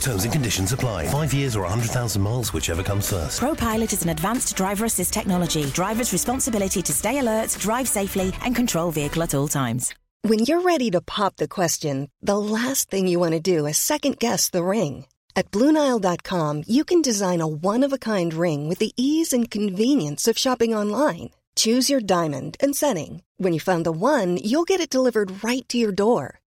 Terms and conditions apply. Five years or 100,000 miles, whichever comes first. ProPilot is an advanced driver assist technology. Driver's responsibility to stay alert, drive safely, and control vehicle at all times. When you're ready to pop the question, the last thing you want to do is second guess the ring. At Bluenile.com, you can design a one of a kind ring with the ease and convenience of shopping online. Choose your diamond and setting. When you find the one, you'll get it delivered right to your door.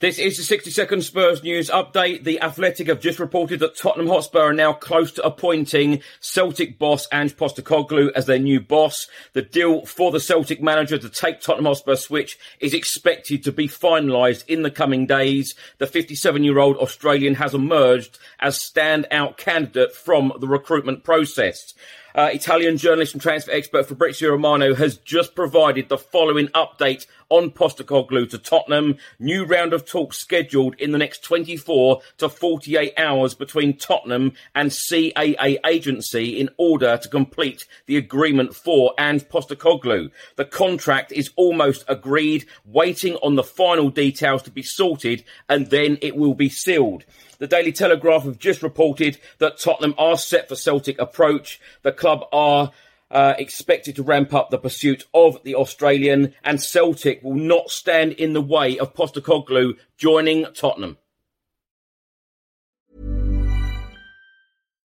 This is the 60 second Spurs news update. The Athletic have just reported that Tottenham Hotspur are now close to appointing Celtic boss Ange Postecoglou as their new boss. The deal for the Celtic manager to take Tottenham Hotspur switch is expected to be finalised in the coming days. The 57 year old Australian has emerged as standout candidate from the recruitment process. Uh, Italian journalist and transfer expert Fabrizio Romano has just provided the following update on Postecoglou to Tottenham. New round of talks scheduled in the next 24 to 48 hours between Tottenham and CAA agency in order to complete the agreement for and Postecoglou. The contract is almost agreed, waiting on the final details to be sorted, and then it will be sealed. The Daily Telegraph have just reported that Tottenham are set for Celtic approach. The club are uh, expected to ramp up the pursuit of the Australian, and Celtic will not stand in the way of Postecoglou joining Tottenham.